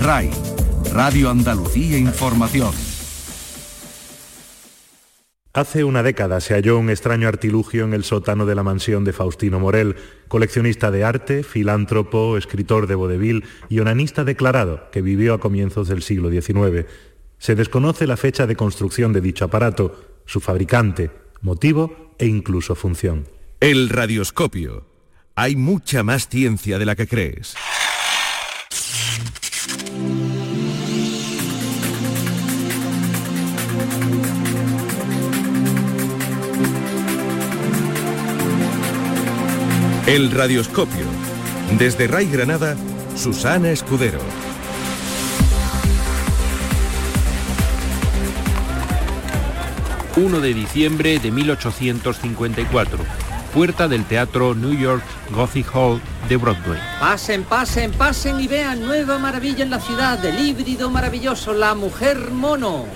RAI, Radio Andalucía Información. Hace una década se halló un extraño artilugio en el sótano de la mansión de Faustino Morel, coleccionista de arte, filántropo, escritor de vodevil y onanista declarado que vivió a comienzos del siglo XIX. Se desconoce la fecha de construcción de dicho aparato, su fabricante, motivo e incluso función. El radioscopio. Hay mucha más ciencia de la que crees. El Radioscopio. Desde Ray Granada, Susana Escudero. 1 de diciembre de 1854. Puerta del Teatro New York Gothic Hall de Broadway. Pasen, pasen, pasen y vean nueva maravilla en la ciudad del híbrido maravilloso, la mujer mono.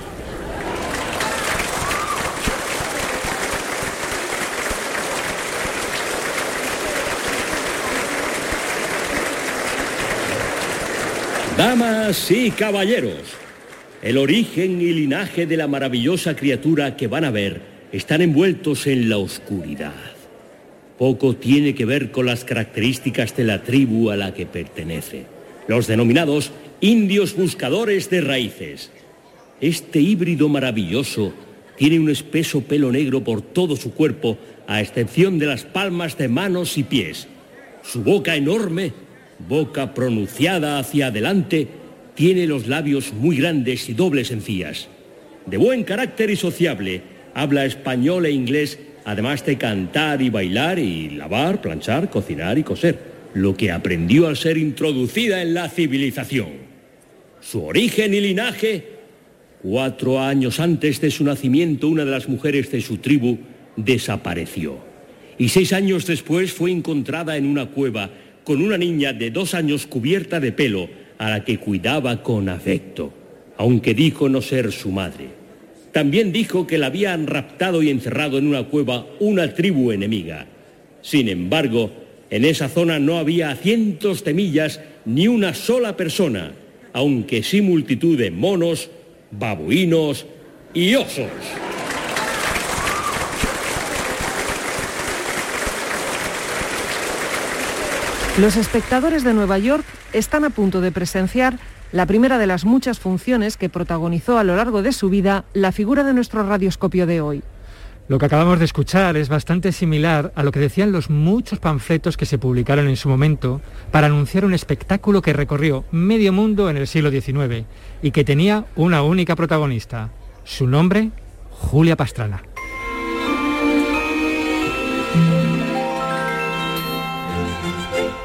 Damas y caballeros, el origen y linaje de la maravillosa criatura que van a ver están envueltos en la oscuridad. Poco tiene que ver con las características de la tribu a la que pertenece, los denominados indios buscadores de raíces. Este híbrido maravilloso tiene un espeso pelo negro por todo su cuerpo, a excepción de las palmas de manos y pies. Su boca enorme boca pronunciada hacia adelante, tiene los labios muy grandes y dobles encías. De buen carácter y sociable, habla español e inglés, además de cantar y bailar y lavar, planchar, cocinar y coser, lo que aprendió al ser introducida en la civilización. Su origen y linaje, cuatro años antes de su nacimiento, una de las mujeres de su tribu desapareció. Y seis años después fue encontrada en una cueva con una niña de dos años cubierta de pelo a la que cuidaba con afecto, aunque dijo no ser su madre. También dijo que la habían raptado y encerrado en una cueva una tribu enemiga. Sin embargo, en esa zona no había cientos de millas ni una sola persona, aunque sí multitud de monos, babuinos y osos. Los espectadores de Nueva York están a punto de presenciar la primera de las muchas funciones que protagonizó a lo largo de su vida la figura de nuestro radioscopio de hoy. Lo que acabamos de escuchar es bastante similar a lo que decían los muchos panfletos que se publicaron en su momento para anunciar un espectáculo que recorrió medio mundo en el siglo XIX y que tenía una única protagonista. Su nombre, Julia Pastrana.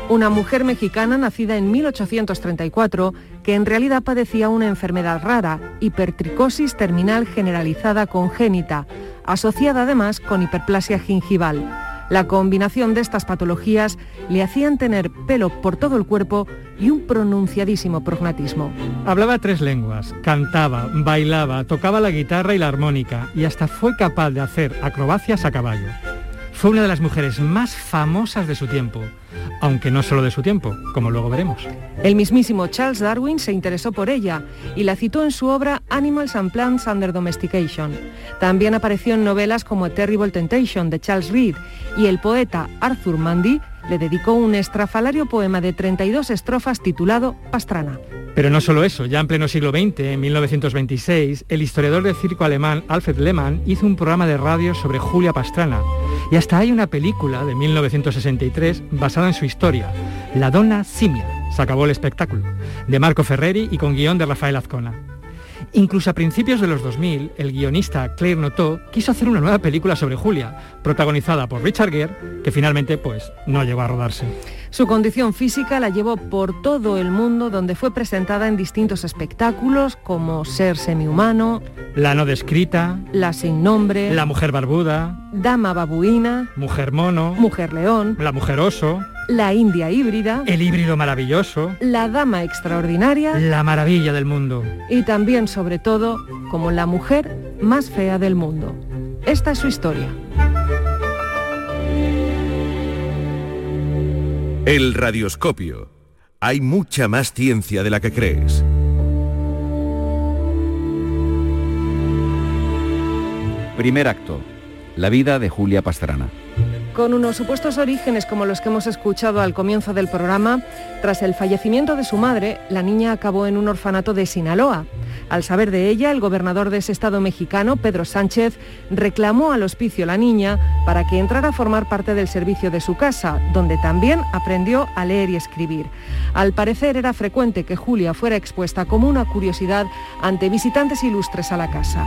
Una mujer mexicana nacida en 1834 que en realidad padecía una enfermedad rara, hipertricosis terminal generalizada congénita, asociada además con hiperplasia gingival. La combinación de estas patologías le hacían tener pelo por todo el cuerpo y un pronunciadísimo prognatismo. Hablaba tres lenguas, cantaba, bailaba, tocaba la guitarra y la armónica y hasta fue capaz de hacer acrobacias a caballo. Fue una de las mujeres más famosas de su tiempo aunque no solo de su tiempo, como luego veremos. El mismísimo Charles Darwin se interesó por ella y la citó en su obra Animals and Plants Under Domestication. También apareció en novelas como A Terrible Temptation de Charles Reed y el poeta Arthur Mundy le dedicó un estrafalario poema de 32 estrofas titulado Pastrana. Pero no solo eso, ya en pleno siglo XX, en 1926, el historiador del circo alemán Alfred Lehmann hizo un programa de radio sobre Julia Pastrana. Y hasta hay una película de 1963 basada en su historia, La Donna Simia, se acabó el espectáculo, de Marco Ferreri y con guion de Rafael Azcona. Incluso a principios de los 2000, el guionista Claire Notó quiso hacer una nueva película sobre Julia, protagonizada por Richard Gere, que finalmente pues no llegó a rodarse. Su condición física la llevó por todo el mundo donde fue presentada en distintos espectáculos como Ser semihumano, La no descrita, La sin nombre, La mujer barbuda, Dama babuina, Mujer mono, Mujer león, La mujer oso, La india híbrida, El híbrido maravilloso, La dama extraordinaria, La maravilla del mundo. Y también sobre todo como la mujer más fea del mundo. Esta es su historia. El Radioscopio. hay mucha más ciencia de la que crees. Primer acto. La vida de Julia Pastrana. Con unos supuestos orígenes como los que hemos escuchado al comienzo del programa, tras el fallecimiento de su madre, la niña acabó en un orfanato de Sinaloa. Al saber de ella, el gobernador de ese estado mexicano, Pedro Sánchez, reclamó al hospicio la niña para que entrara a formar parte del servicio de su casa, donde también aprendió a leer y escribir. Al parecer era frecuente que Julia fuera expuesta como una curiosidad ante visitantes ilustres a la casa.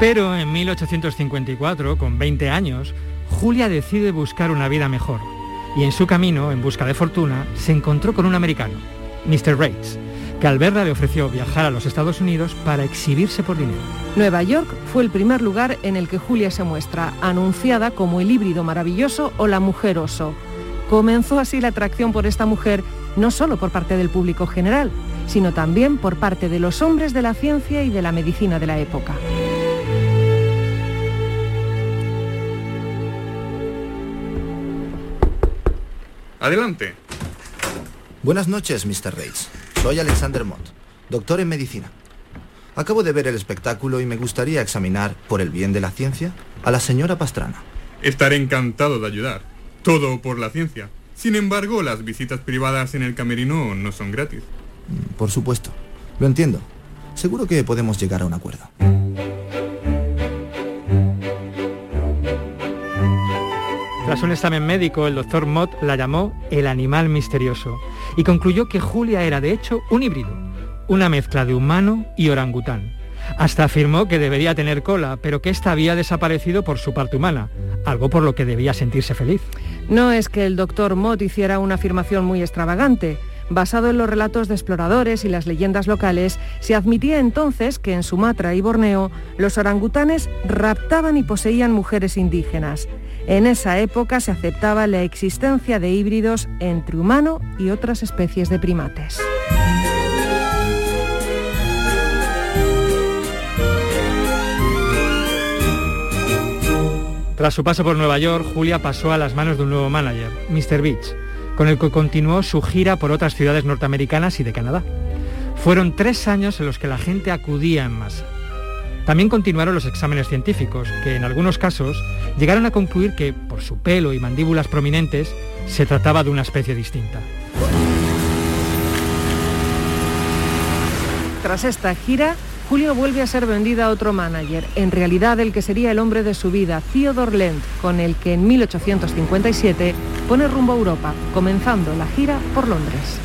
Pero en 1854, con 20 años, Julia decide buscar una vida mejor y en su camino, en busca de fortuna, se encontró con un americano, Mr. Rates, que al verla le ofreció viajar a los Estados Unidos para exhibirse por dinero. Nueva York fue el primer lugar en el que Julia se muestra, anunciada como el híbrido maravilloso o la mujer oso. Comenzó así la atracción por esta mujer no solo por parte del público general, sino también por parte de los hombres de la ciencia y de la medicina de la época. Adelante. Buenas noches, Mr. Reis. Soy Alexander Mott, doctor en medicina. Acabo de ver el espectáculo y me gustaría examinar, por el bien de la ciencia, a la señora Pastrana. Estaré encantado de ayudar. Todo por la ciencia. Sin embargo, las visitas privadas en el camerino no son gratis. Mm, por supuesto. Lo entiendo. Seguro que podemos llegar a un acuerdo. Tras un examen médico, el doctor Mott la llamó el animal misterioso y concluyó que Julia era de hecho un híbrido, una mezcla de humano y orangután. Hasta afirmó que debería tener cola, pero que ésta había desaparecido por su parte humana, algo por lo que debía sentirse feliz. No es que el doctor Mott hiciera una afirmación muy extravagante. Basado en los relatos de exploradores y las leyendas locales, se admitía entonces que en Sumatra y Borneo los orangutanes raptaban y poseían mujeres indígenas. En esa época se aceptaba la existencia de híbridos entre humano y otras especies de primates. Tras su paso por Nueva York, Julia pasó a las manos de un nuevo manager, Mr. Beach, con el que continuó su gira por otras ciudades norteamericanas y de Canadá. Fueron tres años en los que la gente acudía en masa. También continuaron los exámenes científicos, que en algunos casos llegaron a concluir que, por su pelo y mandíbulas prominentes, se trataba de una especie distinta. Tras esta gira, Julio vuelve a ser vendida a otro manager, en realidad el que sería el hombre de su vida, Theodor Lent, con el que en 1857 pone rumbo a Europa, comenzando la gira por Londres.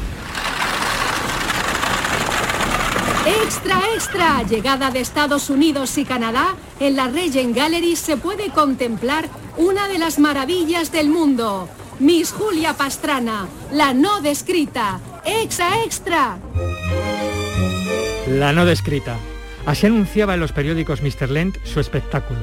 Extra, extra, llegada de Estados Unidos y Canadá, en la Regent Gallery se puede contemplar una de las maravillas del mundo. Miss Julia Pastrana, la no descrita. Extra, extra. La no descrita. Así anunciaba en los periódicos Mr. Lent su espectáculo.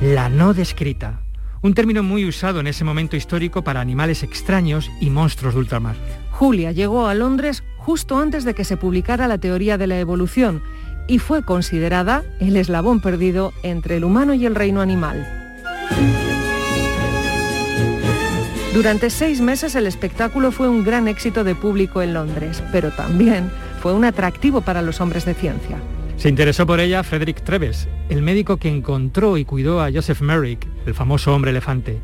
La no descrita. Un término muy usado en ese momento histórico para animales extraños y monstruos de ultramar. Julia llegó a Londres justo antes de que se publicara la teoría de la evolución y fue considerada el eslabón perdido entre el humano y el reino animal. Durante seis meses el espectáculo fue un gran éxito de público en Londres, pero también fue un atractivo para los hombres de ciencia. Se interesó por ella Frederick Treves, el médico que encontró y cuidó a Joseph Merrick, el famoso hombre elefante.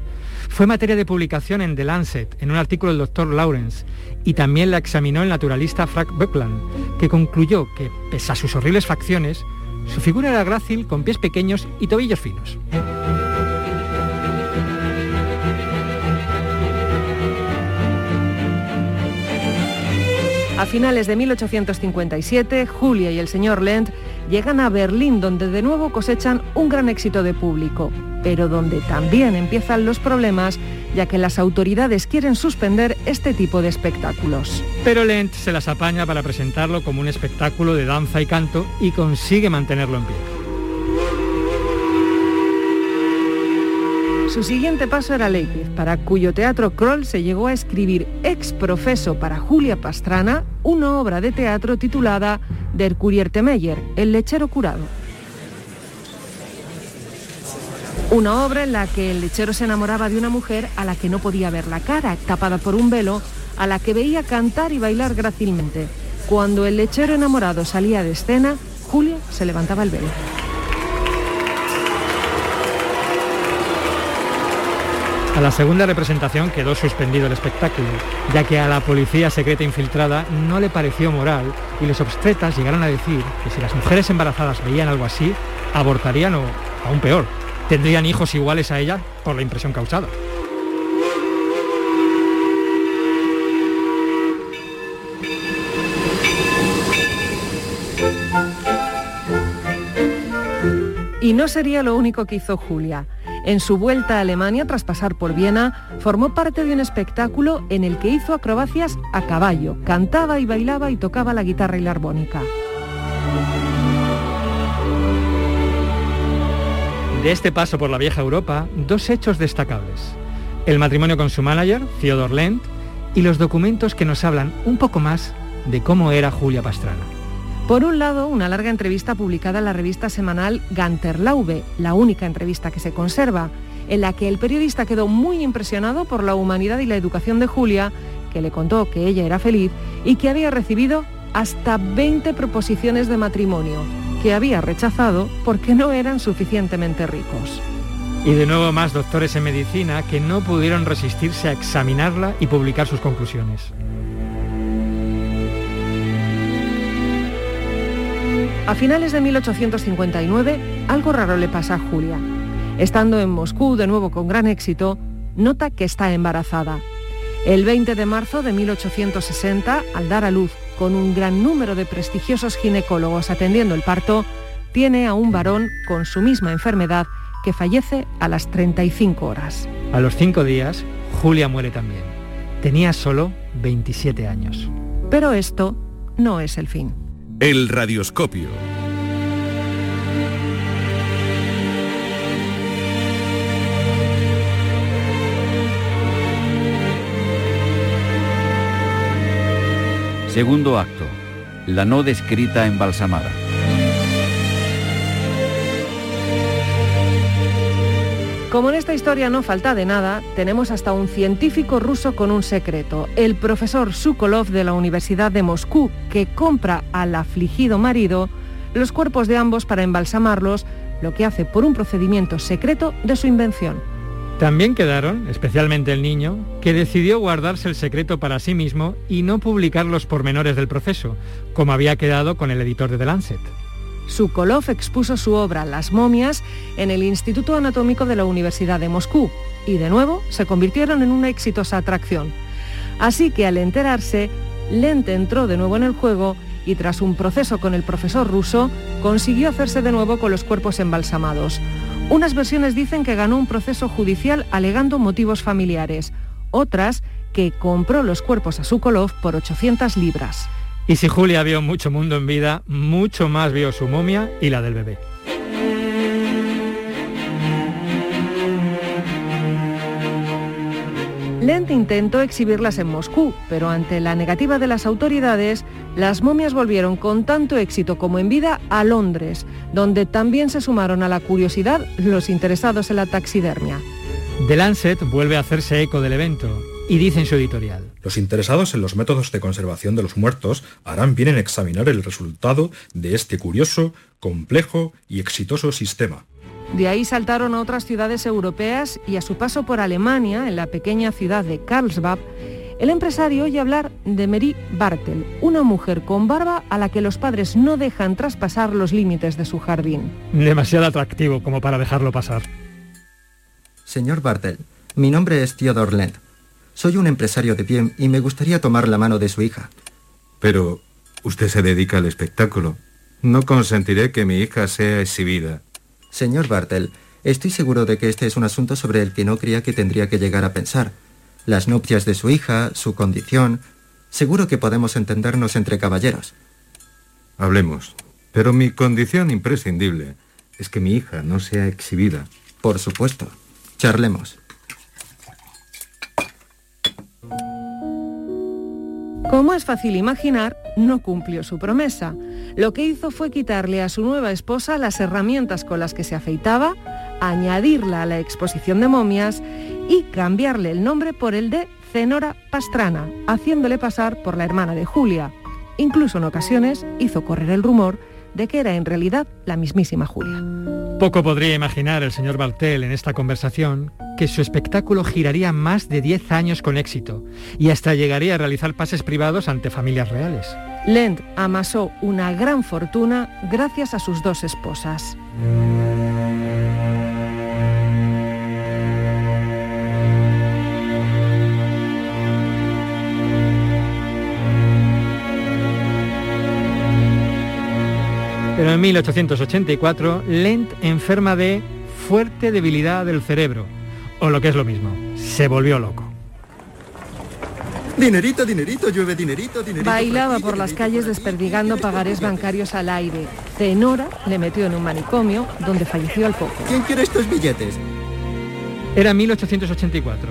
Fue materia de publicación en The Lancet, en un artículo del doctor Lawrence, y también la examinó el naturalista Frank Buckland, que concluyó que, pese a sus horribles facciones, su figura era grácil, con pies pequeños y tobillos finos. A finales de 1857, Julia y el señor Lent llegan a Berlín, donde de nuevo cosechan un gran éxito de público, pero donde también empiezan los problemas, ya que las autoridades quieren suspender este tipo de espectáculos. Pero Lent se las apaña para presentarlo como un espectáculo de danza y canto y consigue mantenerlo en pie. Su siguiente paso era Leipzig, para cuyo teatro Kroll se llegó a escribir ex profeso para Julia Pastrana una obra de teatro titulada Der Meyer, El lechero curado. Una obra en la que el lechero se enamoraba de una mujer a la que no podía ver la cara, tapada por un velo, a la que veía cantar y bailar grácilmente. Cuando el lechero enamorado salía de escena, Julio se levantaba el velo. A la segunda representación quedó suspendido el espectáculo, ya que a la policía secreta infiltrada no le pareció moral y los obstetras llegaron a decir que si las mujeres embarazadas veían algo así, abortarían o, aún peor, tendrían hijos iguales a ella por la impresión causada. Y no sería lo único que hizo Julia. En su vuelta a Alemania, tras pasar por Viena, formó parte de un espectáculo en el que hizo acrobacias a caballo, cantaba y bailaba y tocaba la guitarra y la armónica. De este paso por la vieja Europa, dos hechos destacables. El matrimonio con su manager, Theodor Lent, y los documentos que nos hablan un poco más de cómo era Julia Pastrana. Por un lado, una larga entrevista publicada en la revista semanal Ganterlaube, la única entrevista que se conserva, en la que el periodista quedó muy impresionado por la humanidad y la educación de Julia, que le contó que ella era feliz y que había recibido hasta 20 proposiciones de matrimonio, que había rechazado porque no eran suficientemente ricos. Y de nuevo más doctores en medicina que no pudieron resistirse a examinarla y publicar sus conclusiones. A finales de 1859, algo raro le pasa a Julia. Estando en Moscú de nuevo con gran éxito, nota que está embarazada. El 20 de marzo de 1860, al dar a luz con un gran número de prestigiosos ginecólogos atendiendo el parto, tiene a un varón con su misma enfermedad que fallece a las 35 horas. A los cinco días, Julia muere también. Tenía solo 27 años. Pero esto no es el fin. El radioscopio. Segundo acto. La no descrita embalsamada. Como en esta historia no falta de nada, tenemos hasta un científico ruso con un secreto, el profesor Sukolov de la Universidad de Moscú, que compra al afligido marido los cuerpos de ambos para embalsamarlos, lo que hace por un procedimiento secreto de su invención. También quedaron, especialmente el niño, que decidió guardarse el secreto para sí mismo y no publicar los pormenores del proceso, como había quedado con el editor de The Lancet. Sukolov expuso su obra Las momias en el Instituto Anatómico de la Universidad de Moscú y de nuevo se convirtieron en una exitosa atracción. Así que al enterarse, Lent entró de nuevo en el juego y tras un proceso con el profesor ruso, consiguió hacerse de nuevo con los cuerpos embalsamados. Unas versiones dicen que ganó un proceso judicial alegando motivos familiares, otras que compró los cuerpos a Sukolov por 800 libras. Y si Julia vio mucho mundo en vida, mucho más vio su momia y la del bebé. Lent intentó exhibirlas en Moscú, pero ante la negativa de las autoridades, las momias volvieron con tanto éxito como en vida a Londres, donde también se sumaron a la curiosidad los interesados en la taxidermia. The Lancet vuelve a hacerse eco del evento y dice en su editorial. Los interesados en los métodos de conservación de los muertos harán bien en examinar el resultado de este curioso, complejo y exitoso sistema. De ahí saltaron a otras ciudades europeas y a su paso por Alemania, en la pequeña ciudad de Karlsbad, el empresario oye hablar de Mary Bartel, una mujer con barba a la que los padres no dejan traspasar los límites de su jardín. Demasiado atractivo como para dejarlo pasar. Señor Bartel, mi nombre es Theodor Lent. Soy un empresario de pie y me gustaría tomar la mano de su hija. Pero usted se dedica al espectáculo. No consentiré que mi hija sea exhibida. Señor Bartel, estoy seguro de que este es un asunto sobre el que no creía que tendría que llegar a pensar. Las nupcias de su hija, su condición... Seguro que podemos entendernos entre caballeros. Hablemos. Pero mi condición imprescindible es que mi hija no sea exhibida. Por supuesto. Charlemos. Como es fácil imaginar, no cumplió su promesa. Lo que hizo fue quitarle a su nueva esposa las herramientas con las que se afeitaba, añadirla a la exposición de momias y cambiarle el nombre por el de Zenora Pastrana, haciéndole pasar por la hermana de Julia. Incluso en ocasiones hizo correr el rumor de que era en realidad la mismísima Julia. Poco podría imaginar el señor Bartel en esta conversación que su espectáculo giraría más de 10 años con éxito y hasta llegaría a realizar pases privados ante familias reales. Lent amasó una gran fortuna gracias a sus dos esposas. Pero en 1884, Lent enferma de fuerte debilidad del cerebro, o lo que es lo mismo, se volvió loco. Dinerito, dinerito, llueve dinerito, dinerito. Bailaba por las calles desperdigando pagarés bancarios al aire. Zenora le metió en un manicomio donde falleció al poco. ¿Quién quiere estos billetes? Era 1884.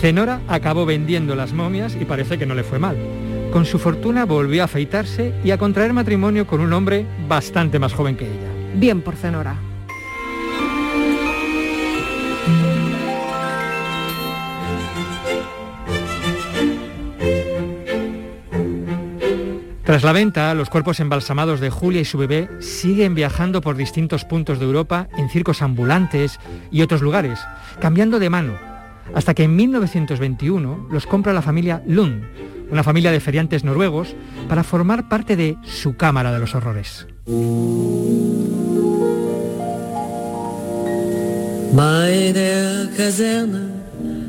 Zenora acabó vendiendo las momias y parece que no le fue mal. Con su fortuna volvió a afeitarse y a contraer matrimonio con un hombre bastante más joven que ella. Bien por Zenora. Tras la venta, los cuerpos embalsamados de Julia y su bebé siguen viajando por distintos puntos de Europa en circos ambulantes y otros lugares, cambiando de mano, hasta que en 1921 los compra la familia Lund, una familia de feriantes noruegos, para formar parte de su Cámara de los Horrores.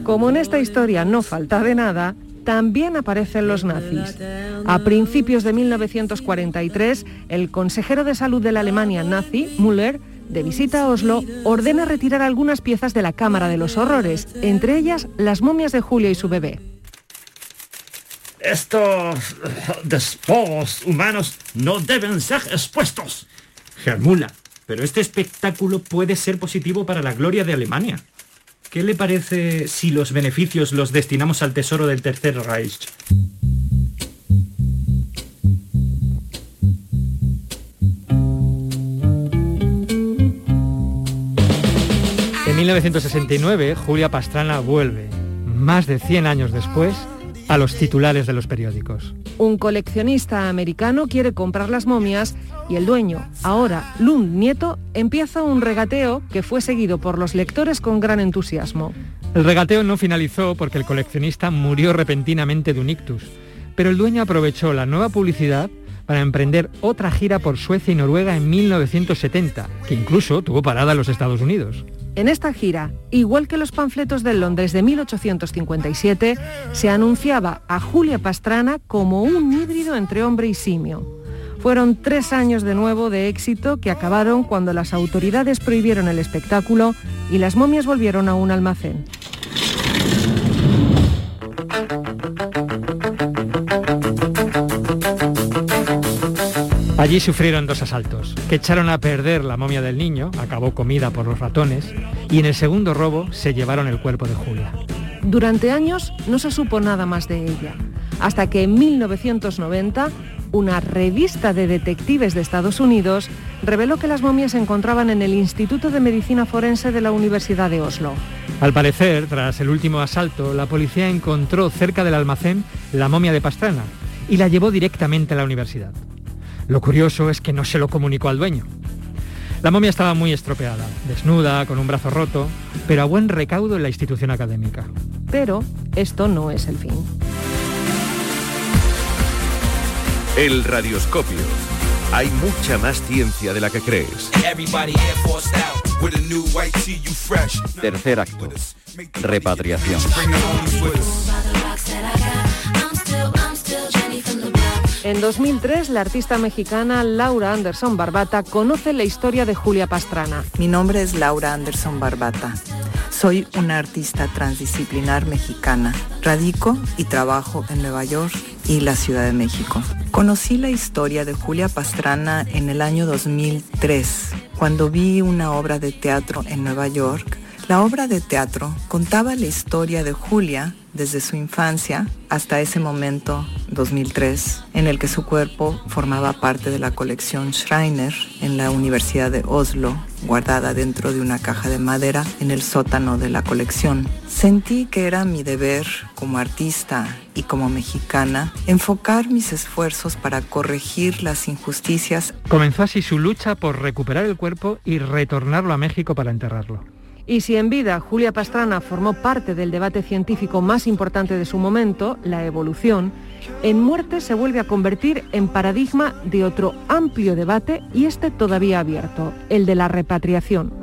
Como en esta historia no falta de nada, también aparecen los nazis. A principios de 1943, el consejero de salud de la Alemania nazi, Müller, de visita a Oslo, ordena retirar algunas piezas de la Cámara de los Horrores, entre ellas las momias de Julia y su bebé. Estos despojos humanos no deben ser expuestos. Germula, pero este espectáculo puede ser positivo para la gloria de Alemania. ¿Qué le parece si los beneficios los destinamos al tesoro del Tercer Reich? En 1969, Julia Pastrana vuelve, más de 100 años después, a los titulares de los periódicos. Un coleccionista americano quiere comprar las momias y el dueño, ahora Lund Nieto, empieza un regateo que fue seguido por los lectores con gran entusiasmo. El regateo no finalizó porque el coleccionista murió repentinamente de un ictus, pero el dueño aprovechó la nueva publicidad para emprender otra gira por Suecia y Noruega en 1970, que incluso tuvo parada en los Estados Unidos. En esta gira, igual que los panfletos de Londres de 1857, se anunciaba a Julia Pastrana como un híbrido entre hombre y simio. Fueron tres años de nuevo de éxito que acabaron cuando las autoridades prohibieron el espectáculo y las momias volvieron a un almacén. Allí sufrieron dos asaltos, que echaron a perder la momia del niño, acabó comida por los ratones, y en el segundo robo se llevaron el cuerpo de Julia. Durante años no se supo nada más de ella, hasta que en 1990 una revista de detectives de Estados Unidos reveló que las momias se encontraban en el Instituto de Medicina Forense de la Universidad de Oslo. Al parecer, tras el último asalto, la policía encontró cerca del almacén la momia de Pastrana y la llevó directamente a la universidad. Lo curioso es que no se lo comunicó al dueño. La momia estaba muy estropeada, desnuda, con un brazo roto, pero a buen recaudo en la institución académica. Pero esto no es el fin. El radioscopio. Hay mucha más ciencia de la que crees. Tercer acto. Repatriación. En 2003, la artista mexicana Laura Anderson Barbata conoce la historia de Julia Pastrana. Mi nombre es Laura Anderson Barbata. Soy una artista transdisciplinar mexicana. Radico y trabajo en Nueva York y la Ciudad de México. Conocí la historia de Julia Pastrana en el año 2003, cuando vi una obra de teatro en Nueva York La obra de teatro contaba la historia de Julia desde su infancia hasta ese momento, 2003, en el que su cuerpo formaba parte de la colección Schreiner en la Universidad de Oslo, guardada dentro de una caja de madera en el sótano de la colección. Sentí que era mi deber como artista y como mexicana enfocar mis esfuerzos para corregir las injusticias. Comenzó así su lucha por recuperar el cuerpo y retornarlo a México para enterrarlo. Y si en vida Julia Pastrana formó parte del debate científico más importante de su momento, la evolución, en muerte se vuelve a convertir en paradigma de otro amplio debate y este todavía abierto, el de la repatriación.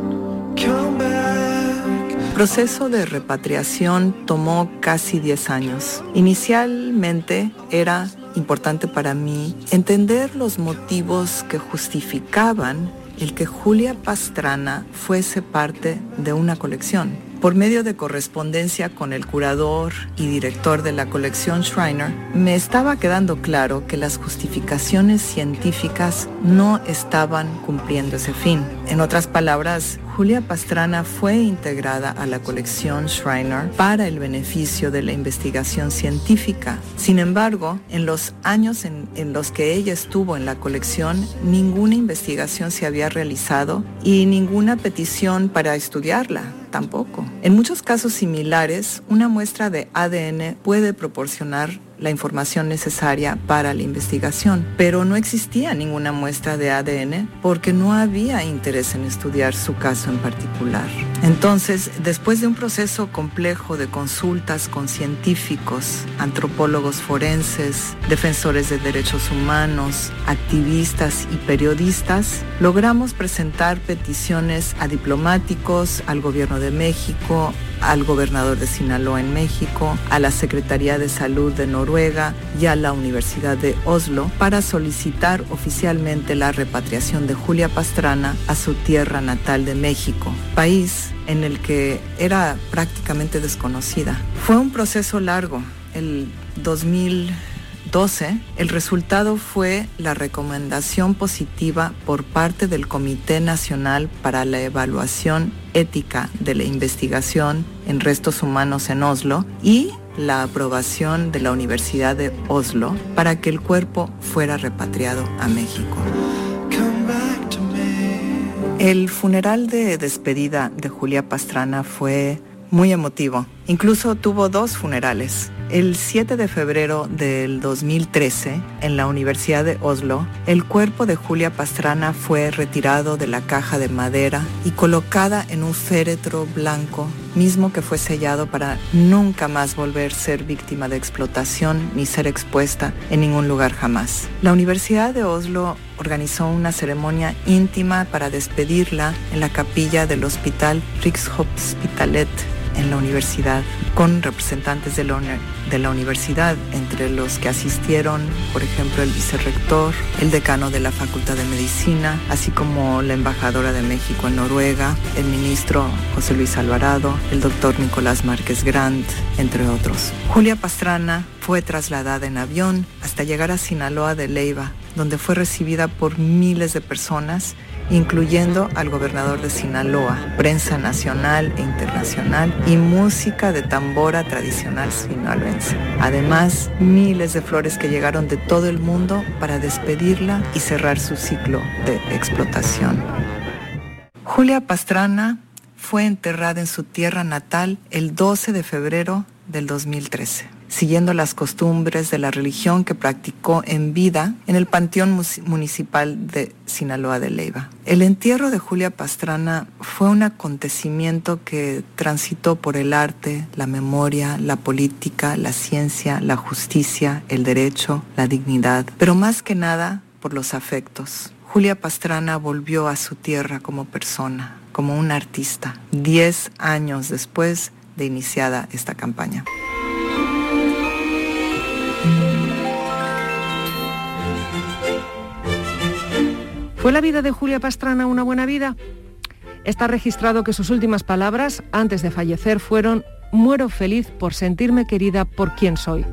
El proceso de repatriación tomó casi 10 años. Inicialmente era importante para mí entender los motivos que justificaban el que Julia Pastrana fuese parte de una colección. Por medio de correspondencia con el curador y director de la colección Schreiner, me estaba quedando claro que las justificaciones científicas no estaban cumpliendo ese fin. En otras palabras, Julia Pastrana fue integrada a la colección Schreiner para el beneficio de la investigación científica. Sin embargo, en los años en, en, los que ella estuvo en la colección, ninguna investigación se había realizado y ninguna petición para estudiarla tampoco. En muchos casos similares, una muestra de ADN puede proporcionar la información necesaria para la investigación, pero no existía ninguna muestra de ADN porque no había interés en estudiar su caso en particular. Entonces, después de un proceso complejo de consultas con científicos, antropólogos forenses, defensores de derechos humanos, activistas y periodistas, logramos presentar peticiones a diplomáticos, al gobierno de México, al gobernador de Sinaloa en México, a la Secretaría de Salud de Noruega y a la Universidad de Oslo para solicitar oficialmente la repatriación de Julia Pastrana a su tierra natal de México, país en el que era prácticamente desconocida. Fue un proceso largo. El 2012, el resultado fue la recomendación positiva por parte del Comité Nacional para la Evaluación Ética de la Investigación en Restos Humanos en Oslo y la aprobación de la Universidad de Oslo para que el cuerpo fuera repatriado a México. El funeral de despedida de Julia Pastrana fue muy emotivo. Incluso tuvo dos funerales. El 7 de febrero del 2013, en la Universidad de Oslo, el cuerpo de Julia Pastrana fue retirado de la caja de madera y colocada en un féretro blanco, mismo que fue sellado para nunca más volver a ser víctima de explotación ni ser expuesta en ningún lugar jamás. La Universidad de Oslo organizó una ceremonia íntima para despedirla en la capilla del Hospital Rikshospitalet en la universidad con representantes de la, de la, universidad, entre los que asistieron, por ejemplo, el vicerrector, el decano de la Facultad de Medicina, así como la embajadora de México en Noruega, el ministro José Luis Alvarado, el doctor Nicolás Márquez Grant, entre otros. Julia Pastrana fue trasladada en avión hasta llegar a Sinaloa de Leiva, donde fue recibida por miles de personas incluyendo al gobernador de Sinaloa, prensa nacional e internacional y música de tambora tradicional sinaloense. Además, miles de flores que llegaron de todo el mundo para despedirla y cerrar su ciclo de explotación. Julia Pastrana fue enterrada en su tierra natal el 12 de febrero del 2013 siguiendo las costumbres de la religión que practicó en vida en el Panteón Municipal de Sinaloa de Leiva. El entierro de Julia Pastrana fue un acontecimiento que transitó por el arte, la memoria, la política, la ciencia, la justicia, el derecho, la dignidad, pero más que nada por los afectos. Julia Pastrana volvió a su tierra como persona, como un artista, diez años después de iniciada esta campaña. ¿Fue la vida de Julia Pastrana una buena vida? Está registrado que sus últimas palabras, antes de fallecer, fueron muero feliz por sentirme querida por quien soy.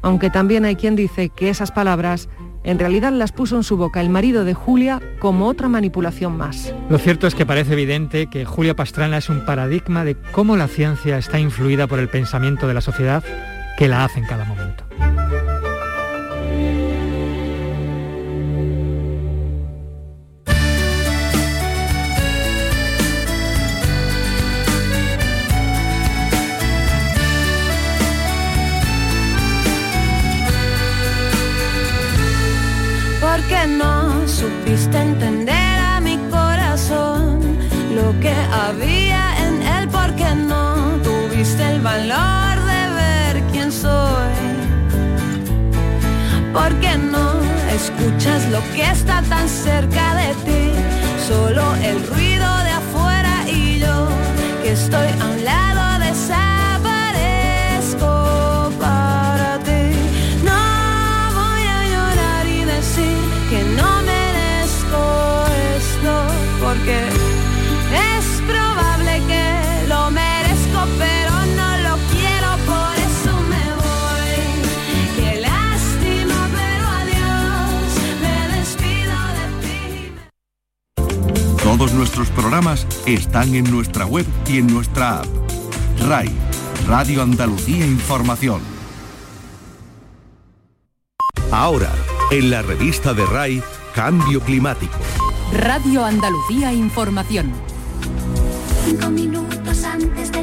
Aunque también hay quien dice que esas palabras En realidad las puso en su boca el marido de Julia como otra manipulación más. Lo cierto es que parece evidente que Julia Pastrana es un paradigma de cómo la ciencia está influida por el pensamiento de la sociedad que la hace en cada momento. Supiste entender a mi corazón lo que había en él, porque no. Tuviste el valor de ver quién soy, porque no escuchas lo que está tan cerca de ti, solo el ruido de afuera y yo que estoy programas están en nuestra web y en nuestra app. RAI, Radio Andalucía Información. Ahora, en la revista de RAI, Cambio Climático. Radio Andalucía Información. Cinco minutos antes de